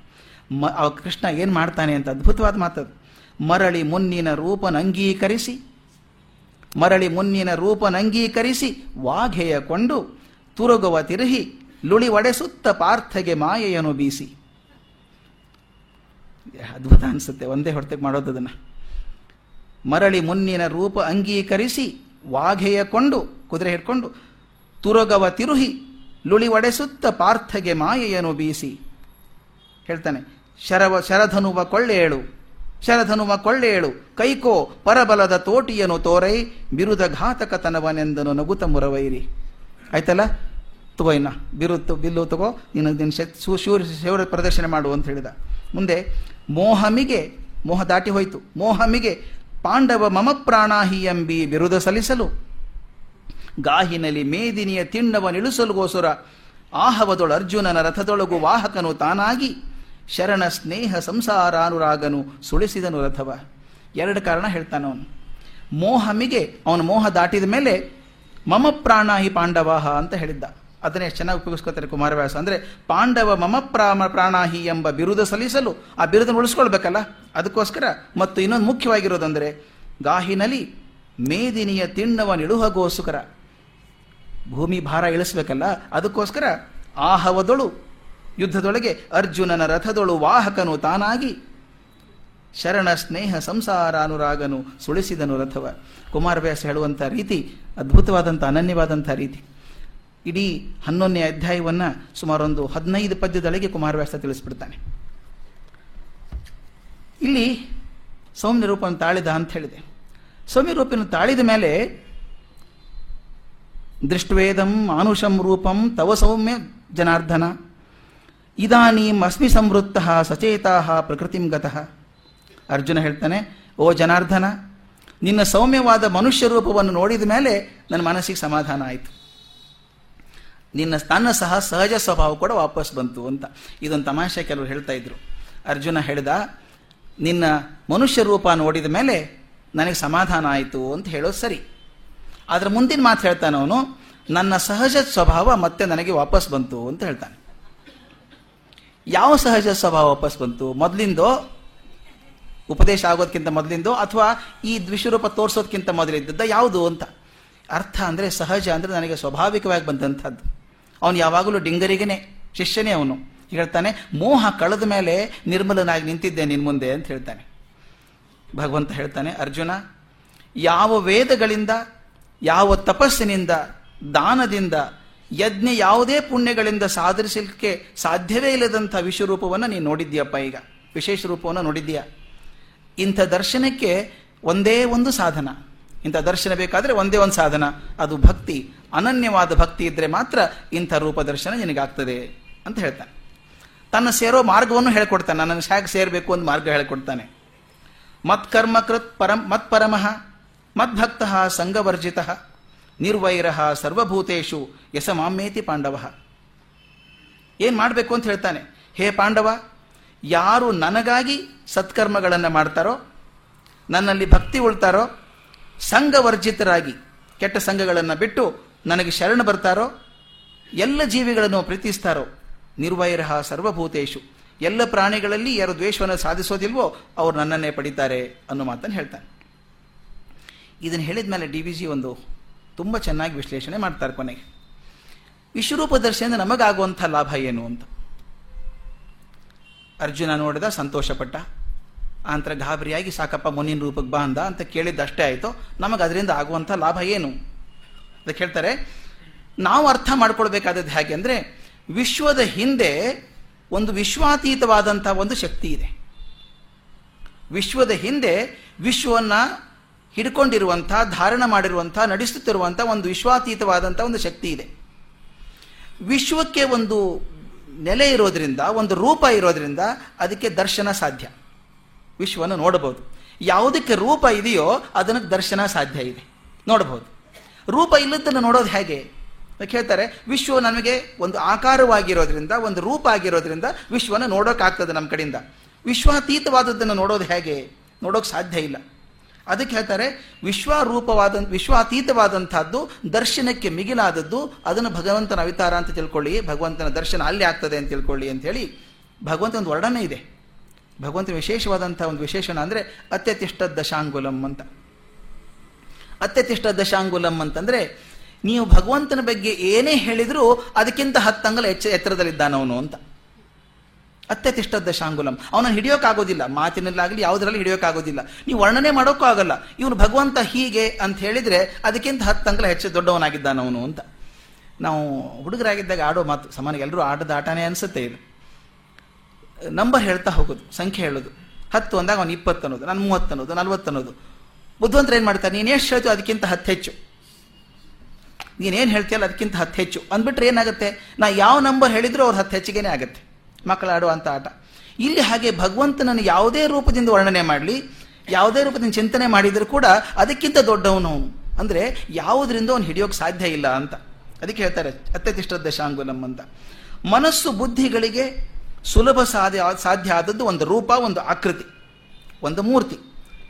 ಮ ಕೃಷ್ಣ ಏನು ಮಾಡ್ತಾನೆ ಅಂತ ಅದ್ಭುತವಾದ ಮಾತದು. ಮರಳಿ ಮುನ್ನಿನ ರೂಪನ ಅಂಗೀಕರಿಸಿ ಮರಳಿ ಮುನ್ನಿನ ರೂಪನಂಗೀಕರಿಸಿ ವಾಘೆಯ ಕೊಂಡು ತುರುಗುವ ತಿರುಹಿ ಲುಳಿ ಒಡೆಸುತ್ತ ಪಾರ್ಥಗೆ ಮಾಯೆಯನ್ನು ಬೀಸಿ. ಅದ್ಭುತ ಅನಿಸುತ್ತೆ, ಒಂದೇ ಹೊರತೆಗೆ ಮಾಡೋದು ಅದನ್ನು ಮರಳಿ ಮುನ್ನಿನ ರೂಪ ಅಂಗೀಕರಿಸಿ ವಾಘೆಯ ಕೊಂಡು, ಕುದುರೆ ಹಿಡ್ಕೊಂಡು ತುರಗವ ತಿರುಹಿ ಲುಳಿ ಒಡೆಸುತ್ತ ಪಾರ್ಥಗೆ ಮಾಯೆಯನ್ನು ಬೀಸಿ. ಹೇಳ್ತಾನೆ, ಶರವ, ಶರಧನುವ ಕೊಳ್ಳೇಳು ಶರಧನುವ ಕೊಳ್ಳೇಳು ಕೈಕೋ, ಪರಬಲದ ತೋಟಿಯನು ತೋರೈ ಬಿರುದ ಘಾತಕತನವನೆಂದನು ನಗುತ ಮುರವೈರಿ. ಆಯ್ತಲ್ಲ? ತಗೋ ಇನ್ನ ಬಿರುತ್ತು ಬಿಲ್ಲು ತಗೋ, ನೀನು ನಿನ್ನ ಸೂ ಶೂರ್ ಶೌರ್ಯ ಪ್ರದರ್ಶನ ಮಾಡು ಅಂತ ಹೇಳಿದ. ಮುಂದೆ, ಮೋಹಮಿಗೆ, ಮೋಹ ದಾಟಿ ಹೋಯಿತು. ಮೋಹಮಿಗೆ, ಪಾಂಡವ ಮಮ ಪ್ರಾಣಾಹಿ ಎಂಬಿ ಬಿರುದ ಸಲ್ಲಿಸಲು. ಗಾಹಿನಲ್ಲಿ ಮೇದಿನಿಯ ತಿಣ್ಣವ ಆಹವದೊಳು ಅರ್ಜುನನ ರಥದೊಳಗು ವಾಹಕನು ತಾನಾಗಿ. ಶರಣ ಸ್ನೇಹ ಸಂಸಾರಾನುರಾಗನು ಸುಳಿಸಿದನು ರಥವ. ಎರಡು ಕಾರಣ ಹೇಳ್ತಾನೆ ಅವನು. ಮೋಹಮಿಗೆ ಅವನು ಮೋಹ ದಾಟಿದ ಮೇಲೆ ಮಮ ಪ್ರಾಣಾಹಿ ಪಾಂಡವಾಹ ಅಂತ ಹೇಳಿದ್ದ. ಅದನ್ನೇ ಚೆನ್ನಾಗಿ ಉಪಯೋಗಿಸ್ಕೋತಾರೆ ಕುಮಾರವ್ಯಾಸ. ಅಂದರೆ ಪಾಂಡವ ಮಮ ಪ್ರಾಮ ಪ್ರಾಣಾಹಿ ಎಂಬ ಬಿರುದ ಸಲ್ಲಿಸಲು ಆ ಬಿರುದನ್ನು ಉಳಿಸ್ಕೊಳ್ಬೇಕಲ್ಲ? ಅದಕ್ಕೋಸ್ಕರ ಮತ್ತು ಇನ್ನೊಂದು ಮುಖ್ಯವಾಗಿರೋದಂದರೆ ಗಾಹಿನಲಿ ಮೇದಿನಿಯ ತಿಣ್ಣವ ನಿಡುಹಗೋಸ್ಕರ. ಭೂಮಿ ಭಾರ ಇಳಿಸ್ಬೇಕಲ್ಲ? ಅದಕ್ಕೋಸ್ಕರ ಆಹವದೊಳು ಯುದ್ಧದೊಳಗೆ ಅರ್ಜುನನ ರಥದೊಳು ವಾಹಕನು ತಾನಾಗಿ ಶರಣ ಸ್ನೇಹ ಸಂಸಾರ ಅನುರಾಗನು ಸುಳಿಸಿದನು ರಥವ. ಕುಮಾರವ್ಯಾಸ ಹೇಳುವಂಥ ರೀತಿ ಅದ್ಭುತವಾದಂಥ ಅನನ್ಯವಾದಂಥ ರೀತಿ. ಇಡೀ ಹನ್ನೊಂದನೇ ಅಧ್ಯಾಯವನ್ನು ಸುಮಾರೊಂದು ಹದಿನೈದು ಪದ್ಯದೊಳಗೆ ಕುಮಾರವ್ಯಾಸ ತಿಳಿಸ್ಬಿಡ್ತಾನೆ. ಇಲ್ಲಿ ಸೌಮ್ಯ ರೂಪನ ತಾಳಿದ ಅಂತ ಹೇಳಿದೆ. ಸೌಮ್ಯ ರೂಪವನ್ನು ತಾಳಿದ ಮೇಲೆ ದೃಷ್ಟ್ವೇದಂ, ಆನುಷಂ ರೂಪಂ, ತವ ಸೌಮ್ಯ ಜನಾರ್ದನ. ಇದಾನೀಂ ಅಸ್ಮಿ ಸಂವೃತ್ತ ಸಚೇತಾ ಪ್ರಕೃತಿಂ ಗತಃ. ಅರ್ಜುನ ಹೇಳ್ತಾನೆ, ಓ ಜನಾರ್ದನ, ನಿನ್ನ ಸೌಮ್ಯವಾದ ಮನುಷ್ಯ ರೂಪವನ್ನು ನೋಡಿದ ಮೇಲೆ ನನ್ನ ಮನಸ್ಸಿಗೆ ಸಮಾಧಾನ ಆಯಿತು. ನಿನ್ನ ತನ್ನ ಸಹ ಸಹಜ ಸ್ವಭಾವ ಕೂಡ ವಾಪಸ್ ಬಂತು ಅಂತ ಇದೊಂದು ತಮಾಷೆ ಕೆಲವರು ಹೇಳ್ತಾ ಇದ್ರು. ಅರ್ಜುನ ಹೇಳ್ದ, ನಿನ್ನ ಮನುಷ್ಯ ರೂಪ ನೋಡಿದ ಮೇಲೆ ನನಗೆ ಸಮಾಧಾನ ಆಯಿತು ಅಂತ ಹೇಳೋದು ಸರಿ. ಆದರೆ ಮುಂದಿನ ಮಾತು ಹೇಳ್ತಾನೆ ಅವನು, ನನ್ನ ಸಹಜ ಸ್ವಭಾವ ಮತ್ತೆ ನನಗೆ ವಾಪಸ್ ಬಂತು ಅಂತ ಹೇಳ್ತಾನೆ. ಯಾವ ಸಹಜ ಸ್ವಭಾವ ವಾಪಸ್ ಬಂತು? ಮೊದಲಿಂದೋ? ಉಪದೇಶ ಆಗೋದಕ್ಕಿಂತ ಮೊದಲಿಂದೋ? ಅಥವಾ ಈ ದ್ವಿಷರೂಪ ತೋರಿಸೋದಕ್ಕಿಂತ ಮೊದಲಿದ್ದದ್ದ ಯಾವುದು ಅಂತ? ಅರ್ಥ ಅಂದರೆ ಸಹಜ ಅಂದರೆ ನನಗೆ ಸ್ವಾಭಾವಿಕವಾಗಿ ಬಂದಂಥದ್ದು. ಅವನು ಯಾವಾಗಲೂ ಡಿಂಗರಿಗೇನೆ, ಶಿಷ್ಯನೇ ಅವನು. ಹೇಳ್ತಾನೆ, ಮೋಹ ಕಳೆದ ಮೇಲೆ ನಿರ್ಮಲನಾಗಿ ನಿಂತಿದ್ದೆ ನಿನ್ನ ಮುಂದೆ ಅಂತ ಹೇಳ್ತಾನೆ. ಭಗವಂತ ಹೇಳ್ತಾನೆ, ಅರ್ಜುನ, ಯಾವ ವೇದಗಳಿಂದ, ಯಾವ ತಪಸ್ಸಿನಿಂದ, ದಾನದಿಂದ ಯಜ್ಞ ಯಾವುದೇ ಪುಣ್ಯಗಳಿಂದ ಸಾಧಿಸಲಿಕ್ಕೆ ಸಾಧ್ಯವೇ ಇಲ್ಲದಂಥ ವಿಶ್ವರೂಪವನ್ನು ನೀನು ನೋಡಿದ್ದೀಯಪ್ಪ ಈಗ. ವಿಶೇಷ ರೂಪವನ್ನು ನೋಡಿದ್ದೀಯ. ಇಂಥ ದರ್ಶನಕ್ಕೆ ಒಂದೇ ಒಂದು ಸಾಧನ. ಇಂಥ ದರ್ಶನ ಬೇಕಾದರೆ ಒಂದೇ ಒಂದು ಸಾಧನ. ಅದು ಭಕ್ತಿ. ಅನನ್ಯವಾದ ಭಕ್ತಿ ಇದ್ದರೆ ಮಾತ್ರ ಇಂಥ ರೂಪ ದರ್ಶನ ನಿನಗಾಗ್ತದೆ ಅಂತ ಹೇಳ್ತಾನೆ. ತನ್ನ ಸೇರೋ ಮಾರ್ಗವನ್ನು ಹೇಳ್ಕೊಡ್ತಾನೆ. ನನ್ನನ್ನು ಹೇಗೆ ಸೇರಬೇಕು ಅಂತ ಮಾರ್ಗ ಹೇಳ್ಕೊಡ್ತಾನೆ. ಮತ್ಕರ್ಮಕೃತ್ ಪರಂ ಮತ್ಪರಮಃ ಮದ್ಭಕ್ತ ಸಂಗವರ್ಜಿತ ನಿರ್ವೈರ ಸರ್ವಭೂತೇಶು ಯಸ ಮಾಮೇತಿ ಪಾಂಡವ. ಏನು ಮಾಡಬೇಕು ಅಂತ ಹೇಳ್ತಾನೆ? ಹೇ ಪಾಂಡವ, ಯಾರು ನನಗಾಗಿ ಸತ್ಕರ್ಮಗಳನ್ನು ಮಾಡ್ತಾರೋ, ನನ್ನಲ್ಲಿ ಭಕ್ತಿ ಉಳ್ತಾರೋ, ಸಂಘವರ್ಜಿತರಾಗಿ ಕೆಟ್ಟ ಸಂಘಗಳನ್ನು ಬಿಟ್ಟು ನನಗೆ ಶರಣ ಬರ್ತಾರೋ, ಎಲ್ಲ ಜೀವಿಗಳನ್ನು ಪ್ರೀತಿಸ್ತಾರೋ ನಿರ್ವೈರ ಸರ್ವಭೂತೇಶು, ಎಲ್ಲ ಪ್ರಾಣಿಗಳಲ್ಲಿ ಯಾರು ದ್ವೇಷವನ್ನು ಸಾಧಿಸೋದಿಲ್ವೋ ಅವರು ನನ್ನನ್ನೇ ಪಡಿತಾರೆ ಅನ್ನೋ ಮಾತನ್ನು ಹೇಳ್ತಾನೆ. ಇದನ್ನು ಹೇಳಿದ ಮೇಲೆ ಡಿ ವಿ ಜಿ ಒಂದು ತುಂಬ ಚೆನ್ನಾಗಿ ವಿಶ್ಲೇಷಣೆ ಮಾಡ್ತಾರೆ ಕೊನೆಗೆ. ವಿಶ್ವರೂಪ ದರ್ಶನದಿಂದ ನಮಗಾಗುವಂಥ ಲಾಭ ಏನು ಅಂತ. ಅರ್ಜುನ ನೋಡಿದ, ಸಂತೋಷಪಟ್ಟ ಆಂತರ ಗಾಬರಿಯಾಗಿ ಸಾಕಪ್ಪ ಮುನಿನ ರೂಪಕ್ಕೆ ಬಾ ಅಂದ ಅಂತ ಕೇಳಿದ್ದಷ್ಟೇ ಆಯಿತು. ನಮಗೆ ಅದರಿಂದ ಆಗುವಂಥ ಲಾಭ ಏನು? ಅದಕ್ಕೆ ಹೇಳ್ತಾರೆ ನಾವು ಅರ್ಥ ಮಾಡ್ಕೊಳ್ಬೇಕಾದದ್ದು ಹೇಗೆ ಅಂದರೆ, ವಿಶ್ವದ ಹಿಂದೆ ಒಂದು ವಿಶ್ವಾತೀತವಾದಂಥ ಒಂದು ಶಕ್ತಿ ಇದೆ. ವಿಶ್ವದ ಹಿಂದೆ ವಿಶ್ವವನ್ನು ಹಿಡ್ಕೊಂಡಿರುವಂಥ, ಧಾರಣ ಮಾಡಿರುವಂಥ, ನಡೆಸುತ್ತಿರುವಂಥ ಒಂದು ವಿಶ್ವಾತೀತವಾದಂಥ ಒಂದು ಶಕ್ತಿ ಇದೆ. ವಿಶ್ವಕ್ಕೆ ಒಂದು ನೆಲೆ ಇರೋದ್ರಿಂದ, ಒಂದು ರೂಪ ಇರೋದ್ರಿಂದ ಅದಕ್ಕೆ ದರ್ಶನ ಸಾಧ್ಯ. ವಿಶ್ವವನ್ನು ನೋಡಬಹುದು. ಯಾವುದಕ್ಕೆ ರೂಪ ಇದೆಯೋ ಅದನ್ನು ದರ್ಶನ ಸಾಧ್ಯ ಇದೆ. ನೋಡಬಹುದು. ರೂಪ ಇಲ್ಲದನ್ನು ನೋಡೋದು ಹೇಗೆ? ಹೇಳ್ತಾರೆ, ವಿಶ್ವ ನಮಗೆ ಒಂದು ಆಕಾರವಾಗಿರೋದ್ರಿಂದ, ಒಂದು ರೂಪ ಆಗಿರೋದ್ರಿಂದ ವಿಶ್ವನ ನೋಡೋಕ್ಕಾಗ್ತದೆ ನಮ್ಮ ಕಡೆಯಿಂದ. ವಿಶ್ವಾತೀತವಾದದ್ದನ್ನು ನೋಡೋದು ಹೇಗೆ? ನೋಡೋಕೆ ಸಾಧ್ಯ ಇಲ್ಲ. ಅದಕ್ಕೆ ಹೇಳ್ತಾರೆ, ವಿಶ್ವರೂಪವಾದ, ವಿಶ್ವಾತೀತವಾದಂಥದ್ದು ದರ್ಶನಕ್ಕೆ ಮಿಗಿಲಾದದ್ದು, ಅದನ್ನು ಭಗವಂತನ ಅವಿತಾರ ಅಂತ ತಿಳ್ಕೊಳ್ಳಿ, ಭಗವಂತನ ದರ್ಶನ ಅಲ್ಲಿ ಆಗ್ತದೆ ಅಂತ ತಿಳ್ಕೊಳ್ಳಿ ಅಂತ ಹೇಳಿ ಭಗವಂತ ಒಂದು ವರ್ಣನೆ ಇದೆ. ಭಗವಂತನ ವಿಶೇಷವಾದಂಥ ಒಂದು ವಿಶೇಷಣ ಅಂದರೆ ಅತ್ಯತಿಷ್ಠ ದಶಾಂಗುಲಂ ಅಂತ. ಅತ್ಯತಿಷ್ಠ ದಶಾಂಗುಲಂ ಅಂತಂದ್ರೆ, ನೀವು ಭಗವಂತನ ಬಗ್ಗೆ ಏನೇ ಹೇಳಿದರೂ ಅದಕ್ಕಿಂತ ಹತ್ತಂಗಲ ಹೆಚ್ಚು ಎತ್ತರದಲ್ಲಿದ್ದಾನವನು ಅಂತ. ಅತ್ಯತಿಷ್ಠ ದಶಾಂಗುಲಂ ಅವನನ್ನು ಹಿಡಿಯೋಕ್ಕಾಗೋದಿಲ್ಲ ಮಾತಿನಲ್ಲಾಗಲಿ ಯಾವುದರಲ್ಲಿ ಹಿಡಿಯೋಕ್ಕಾಗೋದಿಲ್ಲ ನೀವು ವರ್ಣನೆ ಮಾಡೋಕ್ಕೂ ಆಗಲ್ಲ. ಇವನು ಭಗವಂತ ಹೀಗೆ ಅಂತ ಹೇಳಿದ್ರೆ ಅದಕ್ಕಿಂತ ಹತ್ತಂಗಲ ಹೆಚ್ಚು ದೊಡ್ಡವನಾಗಿದ್ದಾನವನು ಅಂತ. ನಾವು ಹುಡುಗರಾಗಿದ್ದಾಗ ಆಡೋ ಮಾತು ಸಮಾನ ಎಲ್ಲರೂ ಆಟದ ಆಟನೇ ಅನಿಸುತ್ತೆ ಇದು. ನಂಬರ್ ಹೇಳ್ತಾ ಹೋಗೋದು, ಸಂಖ್ಯೆ ಹೇಳೋದು. ಹತ್ತು ಅಂದಾಗ ಅವನು ಇಪ್ಪತ್ತು ಅನ್ನೋದು, ನಾನು ಮೂವತ್ತು ಅನ್ನೋದು, ನಲ್ವತ್ತು ಅನ್ನೋದು. ಬುದ್ಧಿವಂತರು ಏನು ಮಾಡ್ತಾರೆ? ನೀನು ಎಷ್ಟು ಹೇಳ್ತೀವಿ ಅದಕ್ಕಿಂತ ಹತ್ತು ಹೆಚ್ಚು. ನೀನೇನು ಹೇಳ್ತೀಯಲ್ಲ ಅದಕ್ಕಿಂತ ಹತ್ತು ಹೆಚ್ಚು. ಅಂದ್ಬಿಟ್ರೆ ಏನಾಗುತ್ತೆ? ನಾ ಯಾವ ನಂಬರ್ ಹೇಳಿದರೂ ಅವ್ರು ಹತ್ತು ಹೆಚ್ಚಿಗೆನೇ ಆಗುತ್ತೆ. ಮಕ್ಕಳು ಆಡುವಂಥ ಆಟ ಇಲ್ಲಿ ಹಾಗೆ ಭಗವಂತನನ್ನು ಯಾವುದೇ ರೂಪದಿಂದ ವರ್ಣನೆ ಮಾಡಲಿ, ಯಾವುದೇ ರೂಪದಿಂದ ಚಿಂತನೆ ಮಾಡಿದರೂ ಕೂಡ ಅದಕ್ಕಿಂತ ದೊಡ್ಡವನು ಅಂದರೆ ಯಾವುದರಿಂದ ಅವನು ಹಿಡಿಯೋಕೆ ಸಾಧ್ಯ ಇಲ್ಲ ಅಂತ. ಅದಕ್ಕೆ ಹೇಳ್ತಾರೆ, ಅತ್ಯತಿಷ್ಠ ದಶಾಂಗುಲಂ ಅಂತ. ಮನಸ್ಸು ಬುದ್ಧಿಗಳಿಗೆ ಸುಲಭ ಸಾಧ್ಯ ಸಾಧ್ಯ ಆದದ್ದು ಒಂದು ರೂಪ, ಒಂದು ಆಕೃತಿ, ಒಂದು ಮೂರ್ತಿ.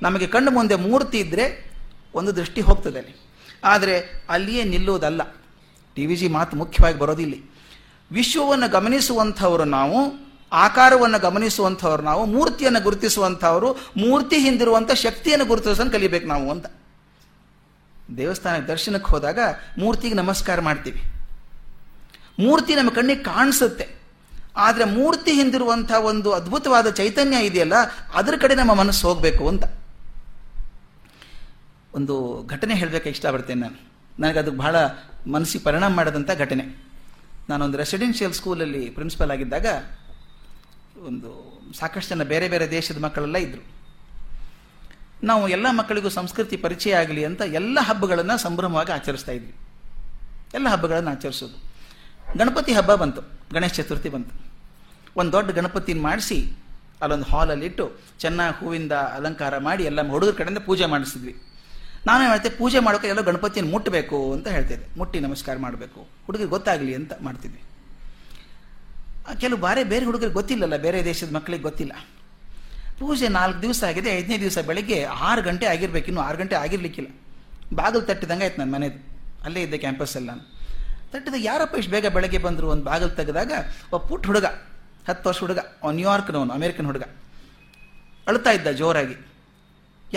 ನಮಗೆ ಕಣ್ಣು ಮುಂದೆ ಮೂರ್ತಿ ಇದ್ದರೆ ಒಂದು ದೃಷ್ಟಿ ಹೋಗ್ತದೆ ಅಲ್ಲಿ. ಆದರೆ ಅಲ್ಲಿಯೇ ನಿಲ್ಲುವುದಲ್ಲ. ಟಿ ವಿ ಜಿ ಮಾತು ಮುಖ್ಯವಾಗಿ ಬರೋದಿಲ್ಲಿ. ವಿಶ್ವವನ್ನು ಗಮನಿಸುವಂಥವರು ನಾವು, ಆಕಾರವನ್ನು ಗಮನಿಸುವಂಥವ್ರು ನಾವು, ಮೂರ್ತಿಯನ್ನು ಗುರುತಿಸುವಂಥವರು, ಮೂರ್ತಿ ಹಿಂದಿರುವಂಥ ಶಕ್ತಿಯನ್ನು ಗುರುತಿಸೋದನ್ನು ಕಲಿಬೇಕು ನಾವು ಅಂತ. ದೇವಸ್ಥಾನಕ್ಕೆ ದರ್ಶನಕ್ಕೆ ಹೋದಾಗ ಮೂರ್ತಿಗೆ ನಮಸ್ಕಾರ ಮಾಡ್ತೀವಿ. ಮೂರ್ತಿ ನಮ್ಮ ಕಣ್ಣಿಗೆ ಕಾಣಿಸುತ್ತೆ. ಆದರೆ ಮೂರ್ತಿ ಹಿಂದಿರುವಂಥ ಒಂದು ಅದ್ಭುತವಾದ ಚೈತನ್ಯ ಇದೆಯಲ್ಲ, ಅದರ ಕಡೆ ನಮ್ಮ ಮನಸ್ಸು ಹೋಗಬೇಕು ಅಂತ. ಒಂದು ಘಟನೆ ಹೇಳಬೇಕು ಇಷ್ಟಪಡ್ತೇನೆ ನಾನು. ನನಗದು ಬಹಳ ಮನಸ್ಸಿಗೆ ಪರಿಣಾಮ ಮಾಡಿದಂಥ ಘಟನೆ. ನಾನೊಂದು ರೆಸಿಡೆನ್ಷಿಯಲ್ ಸ್ಕೂಲಲ್ಲಿ ಪ್ರಿನ್ಸಿಪಲ್ ಆಗಿದ್ದಾಗ ಒಂದು ಸಾಕಷ್ಟು ಜನ ಬೇರೆ ಬೇರೆ ದೇಶದ ಮಕ್ಕಳೆಲ್ಲ ಇದ್ದರು ನಾವು ಎಲ್ಲ ಮಕ್ಕಳಿಗೂ ಸಂಸ್ಕೃತಿ ಪರಿಚಯ ಆಗಲಿ ಅಂತ ಎಲ್ಲ ಹಬ್ಬಗಳನ್ನು ಸಂಭ್ರಮವಾಗಿ ಆಚರಿಸ್ತಾ ಇದ್ವಿ. ಎಲ್ಲ ಹಬ್ಬಗಳನ್ನು ಆಚರಿಸೋದು. ಗಣಪತಿ ಹಬ್ಬ ಬಂತು. ಗಣೇಶ ಚತುರ್ಥಿ ಬಂತು. ಒಂದು ದೊಡ್ಡ ಗಣಪತಿನ ಮಾಡಿಸಿ ಅಲ್ಲೊಂದು ಹಾಲಲ್ಲಿಟ್ಟು ಚೆನ್ನಾಗಿ ಹೂವಿಂದ ಅಲಂಕಾರ ಮಾಡಿ ಎಲ್ಲ ಹುಡುಗರ ಕಡೆಯಿಂದ ಪೂಜೆ ಮಾಡಿಸಿದ್ವಿ. ನಾನೇ ಹೇಳ್ತೆ ಪೂಜೆ ಮಾಡೋಕೆ ಎಲ್ಲೋ ಗಣಪತಿಯನ್ನು ಮುಟ್ಟಬೇಕು ಅಂತ ಹೇಳ್ತಿದ್ದೆ. ಮುಟ್ಟಿ ನಮಸ್ಕಾರ ಮಾಡಬೇಕು. ಹುಡುಗರಿಗೆ ಗೊತ್ತಾಗಲಿ ಅಂತ ಮಾಡ್ತಿದ್ವಿ ಕೆಲವು ಬಾರಿ ಬೇರೆ ಹುಡುಗರಿಗೆ ಗೊತ್ತಿಲ್ಲಲ್ಲ, ಬೇರೆ ದೇಶದ ಮಕ್ಕಳಿಗೆ ಗೊತ್ತಿಲ್ಲ. ಪೂಜೆ ನಾಲ್ಕು ದಿವಸ ಆಗಿದೆ, ಐದನೇ ದಿವಸ ಬೆಳಗ್ಗೆ ಆರು ಗಂಟೆ ಆಗಿರ್ಬೇಕು, ಇನ್ನು ಆರು ಗಂಟೆ ಆಗಿರ್ಲಿಕ್ಕಿಲ್ಲ. ಬಾಗಿಲು ತಟ್ಟಿದಂಗೆ ಆಯ್ತು ನನ್ನ ಮನೆದು ಅಲ್ಲೇ ಇದ್ದೆ ಕ್ಯಾಂಪಸ್ಸಲ್ಲಿ ನಾನು. ತಟ್ಟಿದಾಗ ಯಾರಪ್ಪ ಇಷ್ಟು ಬೇಗ ಬೆಳಗ್ಗೆ ಬಂದರು? ಒಂದು ಬಾಗಿಲು ತೆಗೆದಾಗ ಒಬ್ಬ ಪುಟ್ಟ ಹುಡುಗ, ಹತ್ತು ವರ್ಷ ಹುಡುಗ, ಅವ್ನು ನ್ಯೂಯಾರ್ಕ್ನವನು ಅಮೇರಿಕನ್ ಹುಡುಗ. ಅಳ್ತಾ ಇದ್ದ ಜೋರಾಗಿ.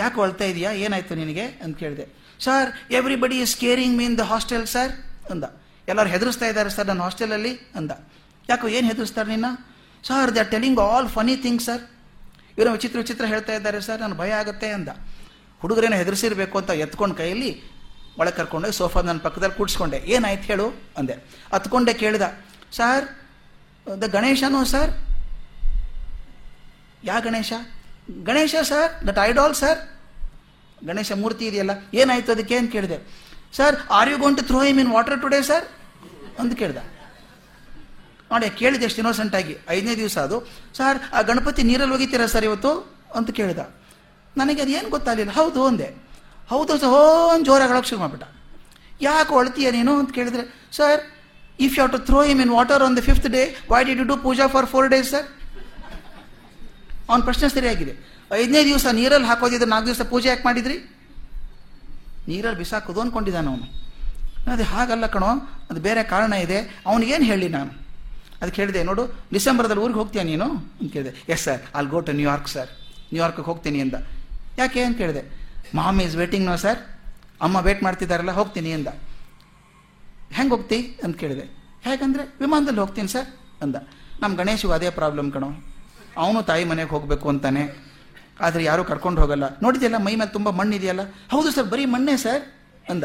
ಯಾಕೆ ಅಳ್ತಾ ಇದೆಯಾ? ಏನಾಯ್ತು ನಿನಗೆ? ಅಂತ ಕೇಳಿದೆ. Sir everybody is caring mean the hostel sir ಅಂದ. ಎಲ್ಲರೂ ಹೆದರಿಸ್ತಾ ಇದ್ದಾರೆ ಸರ್ ನನ್ನ ಹಾಸ್ಟೆಲಲ್ಲಿ ಅಂದ. ಯಾಕೋ ಏನು ಹೆದರಿಸ್ತಾರೆ ನಿನ್ನ? Sir they are telling all funny things sir ಇವರು ವಿಚಿತ್ರ ವಿಚಿತ್ರ ಹೇಳ್ತಾ ಇದ್ದಾರೆ ಸರ್ ನಾನು ಭಯ ಆಗುತ್ತೆ, ಅಂದ. ಹುಡುಗರೇನೋ ಹೆದರಿಸಿರ್ಬೇಕು ಅಂತ ಎತ್ಕೊಂಡು ಕೈಯಲ್ಲಿ ಒಳಗೆ ಕರ್ಕೊಂಡೆ ಸೋಫಾ ನನ್ನ ಪಕ್ಕದಲ್ಲಿ ಕೂಡಿಸ್ಕೊಂಡೆ. ಏನಾಯ್ತು ಹೇಳು? ಅಂದೆ. ಹತ್ಕೊಂಡೆ ಕೇಳಿದ. ಸರ್ ದ ಗಣೇಶನೋ sir yeah Ganesha? Ganesha sir that idol sir Ganesha ಮೂರ್ತಿ ಇದೆಯಲ್ಲ, ಏನಾಯ್ತು ಅದಕ್ಕೆ ಅಂತ ಕೇಳಿದೆ. Sir are you gonna throw him in water today sir ಅಂತ ಕೇಳ್ದ. ನೋಡಿ, ಕೇಳಿದೆ ಎಷ್ಟು ಇನ್ನೋಸೆಂಟ್ ಆಗಿ. ಐದನೇ ದಿವಸ ಅದು. ಸರ್ ಆ ಗಣಪತಿ ನೀರಲ್ಲಿ ಒಗಿತೀರಾ ಸರ್ ಇವತ್ತು? ಅಂತ ಕೇಳಿದ. ನನಗೆ ಅದು ಏನು ಗೊತ್ತಾಗಲಿಲ್ಲ. ಹೌದು ಅಂದೆ. ಹೌದು ಸರ್ ಹೋನ್ ಜೋರಾಗಿ ಹೇಳೋಕೆ ಶುರು ಮಾಡ್ಬಿಟ್ಟ. ಯಾಕೆ ಅಳ್ತೀಯ ನೀನು ಅಂತ ಕೇಳಿದ್ರೆ sir if you have to throw him in water on the fifth day why did you do puja for four days sir ಅವನ ಪ್ರಶ್ನೆ ಸರಿಯಾಗಿದೆ. ಐದನೇ ದಿವಸ ನೀರಲ್ಲಿ ಹಾಕೋದಿದ್ರೆ ನಾಲ್ಕು ದಿವಸ ಪೂಜೆ ಯಾಕೆ ಮಾಡಿದ್ರಿ? ನೀರಲ್ಲಿ ಬಿಸಾಕೋದು ಅಂದ್ಕೊಂಡಿದ್ದಾನೆ ಅವನು. ಅದು ಹಾಗಲ್ಲ ಕಣೋ, ಅದು ಬೇರೆ ಕಾರಣ ಇದೆ. ಅವನಿಗೇನು ಹೇಳಿ ನಾನು? ಅದಕ್ಕೆ ಹೇಳಿದೆ, ನೋಡು, ಡಿಸೆಂಬರ್ದಲ್ಲಿ ಊರಿಗೆ ಹೋಗ್ತೀಯ ನೀನು? ಅಂತ ಕೇಳಿದೆ. ಎಸ್ ಸರ್ ಅಲ್ಲಿ go to New York sir ನ್ಯೂಯಾರ್ಕ್ಗೆ ಹೋಗ್ತೀನಿ ಅಂದ. ಯಾಕೆ ಅಂತ ಕೇಳಿದೆ. Mom is waiting no sir ಅಮ್ಮ ವೇಟ್ ಮಾಡ್ತಿದ್ದಾರಲ್ಲ, ಹೋಗ್ತೀನಿ ಅಂದ. ಹೆಂಗೆ ಹೋಗ್ತಿ? ಅಂತ ಕೇಳಿದೆ. ಹೇಗಂದರೆ, ವಿಮಾನದಲ್ಲಿ ಹೋಗ್ತೀನಿ ಸರ್ ಅಂದ. ನಮ್ಮ ಗಣೇಶಿಗೂ ಅದೇ ಪ್ರಾಬ್ಲಮ್ ಕಣೋ. ಅವನು ತಾಯಿ ಮನೆಗೆ ಹೋಗಬೇಕು ಅಂತಾನೆ. ಆದರೆ ಯಾರೂ ಕರ್ಕೊಂಡು ಹೋಗಲ್ಲ. ನೋಡಿದೆಯಲ್ಲ, ಮೈ ಮೇಲೆ ತುಂಬ ಮಣ್ಣಿದೆಯಲ್ಲ? ಹೌದು ಸರ್, ಬರೀ ಮಣ್ಣೇ ಸರ್, ಅಂದ.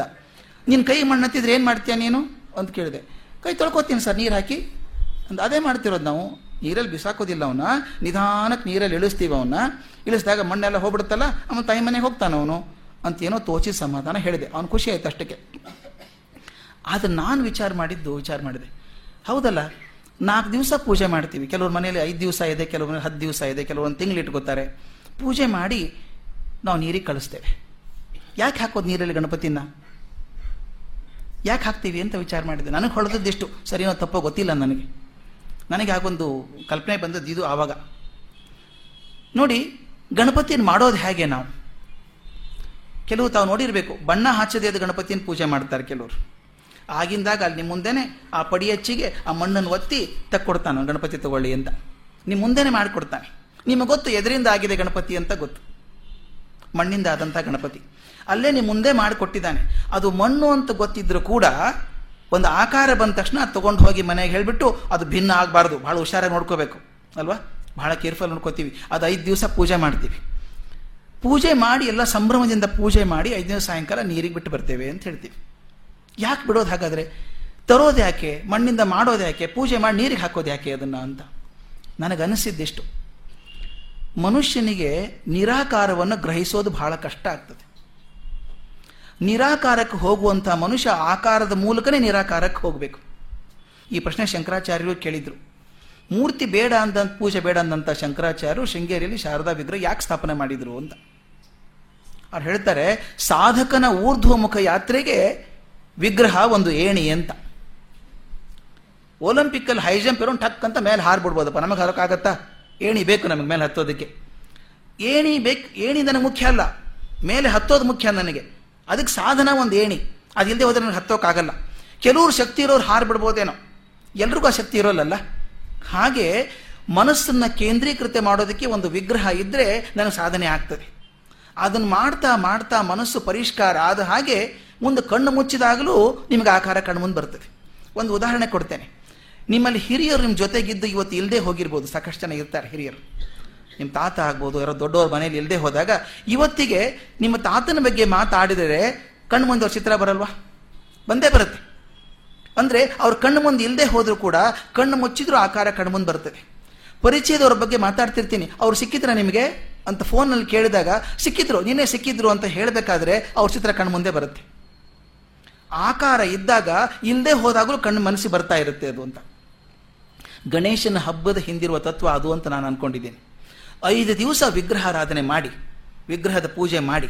ನಿನ್ನ ಕೈ ಮಣ್ಣು ಹತ್ತಿದ್ರೆ ಏನು ಮಾಡ್ತೀಯ ನೀನು? ಅಂತ ಕೇಳಿದೆ. ಕೈ ತೊಳ್ಕೊತೀನಿ ಸರ್, ನೀರು ಹಾಕಿ, ಅಂದ. ಅದೇ ಮಾಡ್ತಿರೋದು ನಾವು. ನೀರಲ್ಲಿ ಬಿಸಾಕೋದಿಲ್ಲ ಅವನ್ನ ನಿಧಾನಕ್ಕೆ ನೀರಲ್ಲಿ ಇಳಿಸ್ತೀವಿ ಅವನ್ನ. ಇಳಿಸಿದಾಗ ಮಣ್ಣೆಲ್ಲ ಹೋಗ್ಬಿಡುತ್ತಲ್ಲ, ಅವನ ತಾಯಿ ಮನೆಗೆ ಹೋಗ್ತಾನೆ ಅವನು. ಅಂತ ಏನೋ ತೋಚಿ ಸಮಾಧಾನ ಹೇಳಿದೆ. ಅವನು ಖುಷಿ ಆಯ್ತು ಅಷ್ಟಕ್ಕೆ. ಆದ್ರೆ ನಾನು ವಿಚಾರ ಮಾಡಿದ್ದು, ವಿಚಾರ ಮಾಡಿದೆ. ಹೌದಲ್ಲ ನಾಲ್ಕು ದಿವಸ ಪೂಜೆ ಮಾಡ್ತೀವಿ. ಕೆಲವ್ರ ಮನೇಲಿ ಐದು ದಿವಸ ಇದೆ, ಕೆಲವ್ರ ಮನೇಲಿ ಹತ್ತು ದಿವಸ ಇದೆ ಕೆಲವೊಂದು ತಿಂಗಳು ಇಟ್ಕೋತಾರೆ. ಪೂಜೆ ಮಾಡಿ ನಾವು ನೀರಿಗೆ ಕಳಿಸ್ತೇವೆ. ಯಾಕೆ ಹಾಕೋದು ನೀರಲ್ಲಿ ಗಣಪತಿನ? ಯಾಕೆ ಹಾಕ್ತೀವಿ ಅಂತ ವಿಚಾರ ಮಾಡಿದೆ. ನನಗೆ ಹೊಳೆದದ್ದಿಷ್ಟು ಸರಿನೋ ತಪ್ಪೋ ಗೊತ್ತಿಲ್ಲ ನನಗೆ. ನನಗೆ ಹಾಗೊಂದು ಕಲ್ಪನೆ ಬಂದದ್ದು ಇದು ಆವಾಗ. ನೋಡಿ, ಗಣಪತಿನ ಮಾಡೋದು ಹೇಗೆ ನಾವು? ಕೆಲವು ತಾವು ನೋಡಿರಬೇಕು. ಬಣ್ಣ ಹಚ್ಚದೆ ಅದು ಗಣಪತಿನ ಪೂಜೆ ಮಾಡ್ತಾರೆ ಕೆಲವರು. ಆಗಿಂದಾಗ ಅಲ್ಲಿ ನಿಮ್ಮ ಮುಂದೆನೆ ಆ ಪಡಿ ಹಚ್ಚಿಗೆ ಆ ಮಣ್ಣನ್ನು ಒತ್ತಿ ತಕ್ಕೊಡ್ತಾನೆ ಗಣಪತಿ ತಗೊಳ್ಳಿ ಅಂತ. ನಿಮ್ಮ ಮುಂದೆನೆ ಮಾಡಿಕೊಡ್ತಾನೆ. ನಿಮಗೆ ಗೊತ್ತು ಎದರಿಂದ ಆಗಿದೆ ಗಣಪತಿ ಅಂತ ಗೊತ್ತು. ಮಣ್ಣಿಂದ ಆದಂಥ ಗಣಪತಿ. ಅಲ್ಲೇ ನಿಮ್ಮ ಮುಂದೆ ಮಾಡಿಕೊಟ್ಟಿದ್ದಾನೆ. ಅದು ಮಣ್ಣು ಅಂತ ಗೊತ್ತಿದ್ರು ಕೂಡ ಒಂದು ಆಕಾರ ಬಂದ ತಕ್ಷಣ ತೊಗೊಂಡು ಹೋಗಿ ಮನೆಗೆ ಹೇಳಿಬಿಟ್ಟು ಅದು ಭಿನ್ನ ಆಗಬಾರ್ದು. ಭಾಳ ಹುಷಾರಾಗಿ ನೋಡ್ಕೋಬೇಕು. ಅಲ್ವಾ? ಭಾಳ ಕೇರ್ಫುಲ್ ನೋಡ್ಕೋತೀವಿ. ಅದು ಐದು ದಿವಸ ಪೂಜೆ ಮಾಡ್ತೀವಿ. ಪೂಜೆ ಮಾಡಿ ಎಲ್ಲ ಸಂಭ್ರಮದಿಂದ ಪೂಜೆ ಮಾಡಿ ಐದು ದಿವಸ ಸಾಯಂಕಾಲ ನೀರಿಗೆ ಬಿಟ್ಟು ಬರ್ತೇವೆ ಅಂತ ಹೇಳ್ತೀವಿ. ಯಾಕೆ ಬಿಡೋದು ಹಾಗಾದರೆ? ತರೋದು ಯಾಕೆ? ಮಣ್ಣಿಂದ ಮಾಡೋದು ಯಾಕೆ? ಪೂಜೆ ಮಾಡಿ ನೀರಿಗೆ ಹಾಕೋದು ಯಾಕೆ ಅದನ್ನು ಅಂತ? ನನಗನಿಸಿದ್ದಿಷ್ಟು. ಮನುಷ್ಯನಿಗೆ ನಿರಾಕಾರವನ್ನು ಗ್ರಹಿಸೋದು ಬಹಳ ಕಷ್ಟ ಆಗ್ತದೆ. ನಿರಾಕಾರಕ್ಕೆ ಹೋಗುವಂಥ ಮನುಷ್ಯ ಆಕಾರದ ಮೂಲಕನೇ ನಿರಾಕಾರಕ್ಕೆ ಹೋಗಬೇಕು. ಈ ಪ್ರಶ್ನೆ ಶಂಕರಾಚಾರ್ಯರು ಕೇಳಿದರು. ಮೂರ್ತಿ ಬೇಡ ಅಂದ ಪೂಜೆ ಬೇಡ ಅಂದಂಥ ಶಂಕರಾಚಾರ್ಯರು ಶೃಂಗೇರಿಯಲ್ಲಿ ಶಾರದಾ ವಿಗ್ರಹ ಯಾಕೆ ಸ್ಥಾಪನೆ ಮಾಡಿದರು ಅಂತ. ಅವ್ರು ಹೇಳ್ತಾರೆ, ಸಾಧಕನ ಊರ್ಧ್ವಮುಖ ಯಾತ್ರೆಗೆ ವಿಗ್ರಹ ಒಂದು ಏಣಿ ಅಂತ. ಒಲಿಂಪಿಕ್ಕಲ್ಲಿ ಹೈ ಜಂಪ್ ಇರೋ ಟಕ್ ಅಂತ ಮೇಲೆ ಹಾರ್ಬಿಡ್ಬೋದಪ್ಪ ನಮಗೆ ಹರಕ್ಕಾಗತ್ತಾ? ಏಣಿ ಬೇಕು ನಮಗೆ ಮೇಲೆ ಹತ್ತೋದಕ್ಕೆ. ಏಣಿ ಬೇಕು, ಏಣಿ ನನಗೆ ಮುಖ್ಯ ಅಲ್ಲ. ಮೇಲೆ ಹತ್ತೋದು ಮುಖ್ಯ ನನಗೆ. ಅದಕ್ಕೆ ಸಾಧನ ಒಂದು ಏಣಿ. ಅದಿಲ್ಲದೆ ಹೋದ್ರೆ ನನಗೆ ಹತ್ತೋಕ್ಕಾಗಲ್ಲ. ಕೆಲವರು ಶಕ್ತಿ ಇರೋರು ಹಾರ್ಬಿಡ್ಬೋದೇನೋ. ಎಲ್ರಿಗೂ ಆ ಶಕ್ತಿ ಇರೋಲ್ಲಲ್ಲ? ಹಾಗೆ ಮನಸ್ಸನ್ನು ಕೇಂದ್ರೀಕೃತ ಮಾಡೋದಕ್ಕೆ ಒಂದು ವಿಗ್ರಹ ಇದ್ದರೆ ನನಗೆ ಸಾಧನೆ ಆಗ್ತದೆ. ಅದನ್ನು ಮಾಡ್ತಾ ಮಾಡ್ತಾ ಮನಸ್ಸು ಪರಿಷ್ಕಾರ ಆದ ಹಾಗೆ ಮುಂದೆ ಕಣ್ಣು ಮುಚ್ಚಿದಾಗಲೂ ನಿಮಗೆ ಆಕಾರ ಕಣ್ಣು ಮುಂದೆ ಬರ್ತದೆ. ಒಂದು ಉದಾಹರಣೆ ಕೊಡ್ತೇನೆ. ನಿಮ್ಮಲ್ಲಿ ಹಿರಿಯರು ನಿಮ್ಮ ಜೊತೆಗಿದ್ದು ಇವತ್ತು ಇಲ್ಲದೆ ಹೋಗಿರ್ಬೋದು. ಸಾಕಷ್ಟು ಜನ ಇರ್ತಾರೆ ಹಿರಿಯರು. ನಿಮ್ಮ ತಾತ ಆಗ್ಬೋದು, ಯಾರೋ ದೊಡ್ಡವ್ರ ಮನೇಲಿ ಇಲ್ಲದೆ ಹೋದಾಗ ಇವತ್ತಿಗೆ ನಿಮ್ಮ ತಾತನ ಬಗ್ಗೆ ಮಾತಾಡಿದರೆ ಕಣ್ಣು ಮುಂದೆ ಅವ್ರ ಚಿತ್ರ ಬರಲ್ವಾ? ಬಂದೇ ಬರುತ್ತೆ. ಅಂದರೆ ಅವ್ರ ಕಣ್ಣು ಮುಂದೆ ಇಲ್ಲದೆ ಹೋದರೂ ಕೂಡ ಕಣ್ಣು ಮುಚ್ಚಿದ್ರೂ ಆಕಾರ ಕಣ್ಣು ಮುಂದೆ ಬರ್ತದೆ. ಪರಿಚಯದವ್ರ ಬಗ್ಗೆ ಮಾತಾಡ್ತಿರ್ತೀನಿ. ಅವ್ರು ಸಿಕ್ಕಿದ್ರ ನಿಮಗೆ ಅಂತ ಫೋನಲ್ಲಿ ಕೇಳಿದಾಗ, ಸಿಕ್ಕಿದ್ರು ನಿನ್ನೆ ಸಿಕ್ಕಿದ್ರು ಅಂತ ಹೇಳಬೇಕಾದ್ರೆ ಅವ್ರ ಚಿತ್ರ ಕಣ್ಣು ಮುಂದೆ ಬರುತ್ತೆ. ಆಕಾರ ಇದ್ದಾಗ ಇಲ್ಲದೆ ಹೋದಾಗಲೂ ಕಣ್ಣು ಮನಸ್ಸಿ ಬರ್ತಾ ಇರುತ್ತೆ ಅದು ಅಂತ. ಗಣೇಶನ ಹಬ್ಬದ ಹಿಂದಿರುವ ತತ್ವ ಅದು ಅಂತ ನಾನು ಅನ್ಕೊಂಡಿದ್ದೀನಿ. ಐದು ದಿವಸ ವಿಗ್ರಹಾರಾಧನೆ ಮಾಡಿ, ವಿಗ್ರಹದ ಪೂಜೆ ಮಾಡಿ,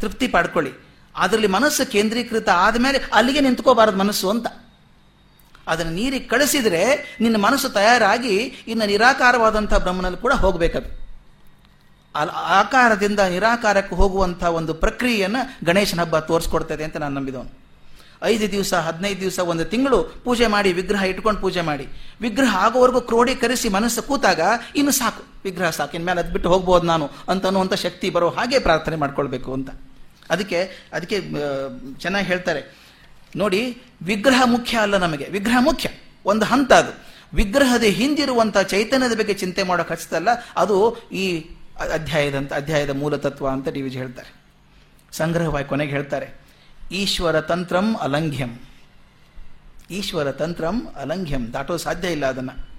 ತೃಪ್ತಿ ಪಡ್ಕೊಳ್ಳಿ. ಅದರಲ್ಲಿ ಮನಸ್ಸು ಕೇಂದ್ರೀಕೃತ ಆದಮೇಲೆ ಅಲ್ಲಿಗೆ ನಿಂತ್ಕೋಬಾರದು ಮನಸ್ಸು ಅಂತ. ಅದನ್ನು ನೀರಿಗೆ ಕಳಿಸಿದರೆ ನಿನ್ನ ಮನಸ್ಸು ತಯಾರಾಗಿ ಇನ್ನು ನಿರಾಕಾರವಾದಂಥ ಬ್ರಹ್ಮನಲ್ಲಿ ಕೂಡ ಹೋಗಬೇಕದು. ಆಕಾರದಿಂದ ನಿರಾಕಾರಕ್ಕೆ ಹೋಗುವಂಥ ಒಂದು ಪ್ರಕ್ರಿಯೆಯನ್ನು ಗಣೇಶನ ಹಬ್ಬ ತೋರಿಸ್ಕೊಡ್ತದೆ ಅಂತ ನಾನು ನಂಬಿದವನು. ಐದು ದಿವಸ, ಹದಿನೈದು ದಿವಸ, ಒಂದು ತಿಂಗಳು ಪೂಜೆ ಮಾಡಿ, ವಿಗ್ರಹ ಇಟ್ಕೊಂಡು ಪೂಜೆ ಮಾಡಿ. ವಿಗ್ರಹ ಆಗೋವರೆಗೂ ಕ್ರೋಢೀಕರಿಸಿ ಮನಸ್ಸು ಕೂತಾಗ ಇನ್ನು ಸಾಕು. ವಿಗ್ರಹ ಸಾಕು. ಇನ್ಮೇಲೆ ಅದು ಬಿಟ್ಟು ಹೋಗ್ಬೋದು ನಾನು ಅಂತ ಅನ್ನುವಂಥ ಶಕ್ತಿ ಬರೋ ಹಾಗೆ ಪ್ರಾರ್ಥನೆ ಮಾಡ್ಕೊಳ್ಬೇಕು ಅಂತ. ಅದಕ್ಕೆ ಅದಕ್ಕೆ ಚೆನ್ನಾಗಿ ಹೇಳ್ತಾರೆ. ನೋಡಿ, ವಿಗ್ರಹ ಮುಖ್ಯ ಅಲ್ಲ ನಮಗೆ. ವಿಗ್ರಹ ಮುಖ್ಯ. ಒಂದು ಹಂತ ಅದು. ವಿಗ್ರಹದ ಹಿಂದಿರುವಂಥ ಚೈತನ್ಯದ ಬಗ್ಗೆ ಚಿಂತೆ ಮಾಡೋಕೆ ಅದು ಈ ಅಧ್ಯಾಯದಂತ ಅಧ್ಯಾಯದ ಮೂಲ ತತ್ವ ಅಂತ ಡಿ ವಿಜಿ ಹೇಳ್ತಾರೆ. ಸಂಗ್ರಹವಾಗಿ ಕೊನೆಗೆ ಹೇಳ್ತಾರೆ. ಈಶ್ವರ ತಂತ್ರಂ ಅಲಂಘ್ಯಂ. ಈಶ್ವರ ತಂತ್ರಂ ಅಲಂಘ್ಯಂ. ದಾಟೋ ಸಾಧ್ಯ ಇಲ್ಲ ಅದನ್ನು.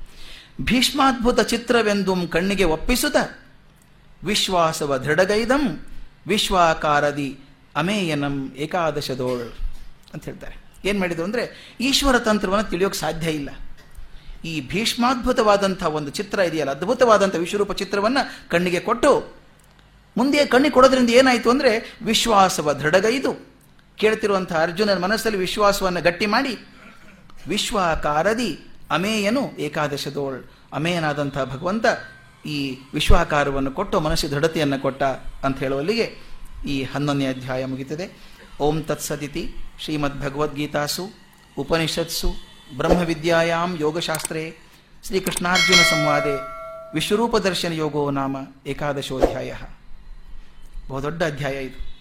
ಭೀಷ್ಮಾದ್ಭುತ ಚಿತ್ರವೆಂದು ಕಣ್ಣಿಗೆ ಒಪ್ಪಿಸುತ್ತ ವಿಶ್ವಾಸವ ದೃಢಗೈದಂ. ವಿಶ್ವಾಕಾರದಿ ಅಮೇಯನಂ ಏಕಾದಶದೋಳ್ ಅಂತ ಹೇಳ್ತಾರೆ. ಏನು ಮಾಡಿದ್ರು ಅಂದರೆ ಈಶ್ವರ ತಂತ್ರವನ್ನು ತಿಳಿಯೋಕೆ ಸಾಧ್ಯ ಇಲ್ಲ. ಈ ಭೀಷ್ಮಾದ್ಭುತವಾದಂಥ ಒಂದು ಚಿತ್ರ ಇದೆಯಲ್ಲ, ಅದ್ಭುತವಾದಂಥ ವಿಶ್ವರೂಪ ಚಿತ್ರವನ್ನು ಕಣ್ಣಿಗೆ ಕೊಟ್ಟು, ಮುಂದೆ ಕಣ್ಣಿ ಕೊಡೋದ್ರಿಂದ ಏನಾಯಿತು ಅಂದರೆ ವಿಶ್ವಾಸವ ದೃಢಗೈದು. ಕೇಳ್ತಿರುವಂಥ ಅರ್ಜುನನ ಮನಸ್ಸಲ್ಲಿ ವಿಶ್ವಾಸವನ್ನು ಗಟ್ಟಿ ಮಾಡಿ, ವಿಶ್ವಾಕಾರದಿ ಅಮೇಯನು ಏಕಾದಶದೋಳ್, ಅಮೇಯನಾದಂಥ ಭಗವಂತ ಈ ವಿಶ್ವಾಕಾರವನ್ನು ಕೊಟ್ಟು ಮನಸ್ಸು ದೃಢತೆಯನ್ನು ಕೊಟ್ಟ ಅಂತ ಹೇಳುವಲ್ಲಿಗೆ ಈ ಹನ್ನೊಂದನೇ ಅಧ್ಯಾಯ ಮುಗಿತದೆ. ಓಂ ತತ್ಸದಿತಿ ಶ್ರೀಮದ್ ಭಗವದ್ಗೀತಾಸು ಉಪನಿಷತ್ಸು ಬ್ರಹ್ಮವಿದ್ಯಾಯಾಂ ಯೋಗಶಾಸ್ತ್ರೇ ಶ್ರೀಕೃಷ್ಣಾರ್ಜುನ ಸಂವಾದೆ ವಿಶ್ವರೂಪದರ್ಶನ ಯೋಗೋ ನಾಮ ಏಕಾದಶೋಧ್ಯಾಯ. ಬಹುದೊಡ್ಡ ಅಧ್ಯಾಯ ಇದು.